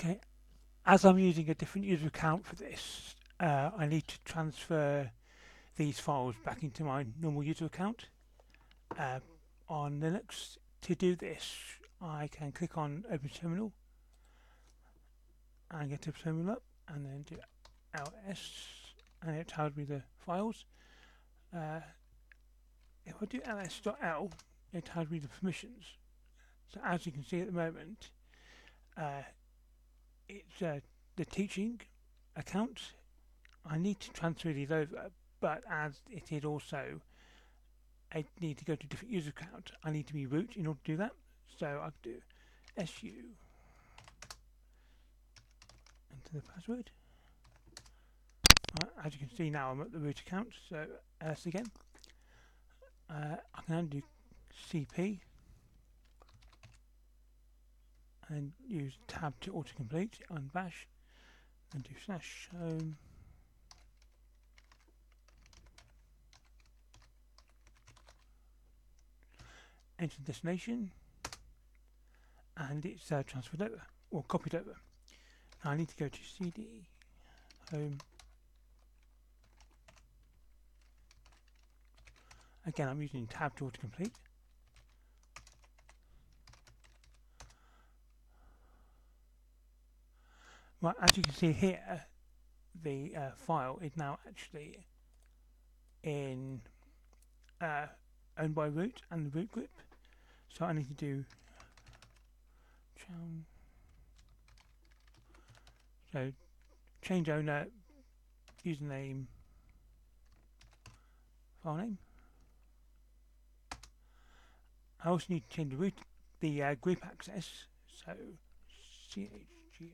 Okay, as I'm using a different user account for this, uh, I need to transfer these files back into my normal user account. Uh, on Linux, to do this, I can click on Open Terminal and get a terminal up and then do ls and it tells me the files. Uh, if I do ls.l, it tells me the permissions. So as you can see at the moment, uh, it's uh, the teaching account. I need to transfer these over, but as it is also I need to go to different user account, I need to be root in order to do that. So I do su enter the password. Right, as you can see now I'm at the root account, so ls again. Uh, I can undo cp and use tab to autocomplete on bash and do slash home enter destination and it's uh, transferred over or copied over. Now I need to go to cd home. Again I'm using tab to autocomplete Right, as you can see here, the uh, file is now actually in uh, owned by root and the root group. So I need to do so change owner, username, file name. I also need to change the root, the uh, group access. So chgrp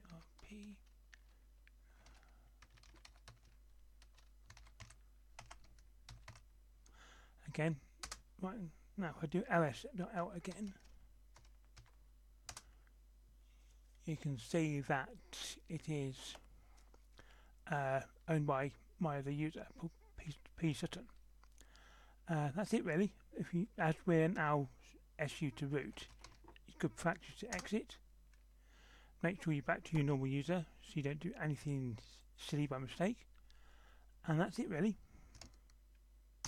again. Right now, if I do ls.l again, you can see that it is uh, owned by my other user, P, P Sutton. Uh, that's it really. If you, as we're now su to root, it's good practice to exit. Make sure you're back to your normal user so you don't do anything silly by mistake. And that's it really.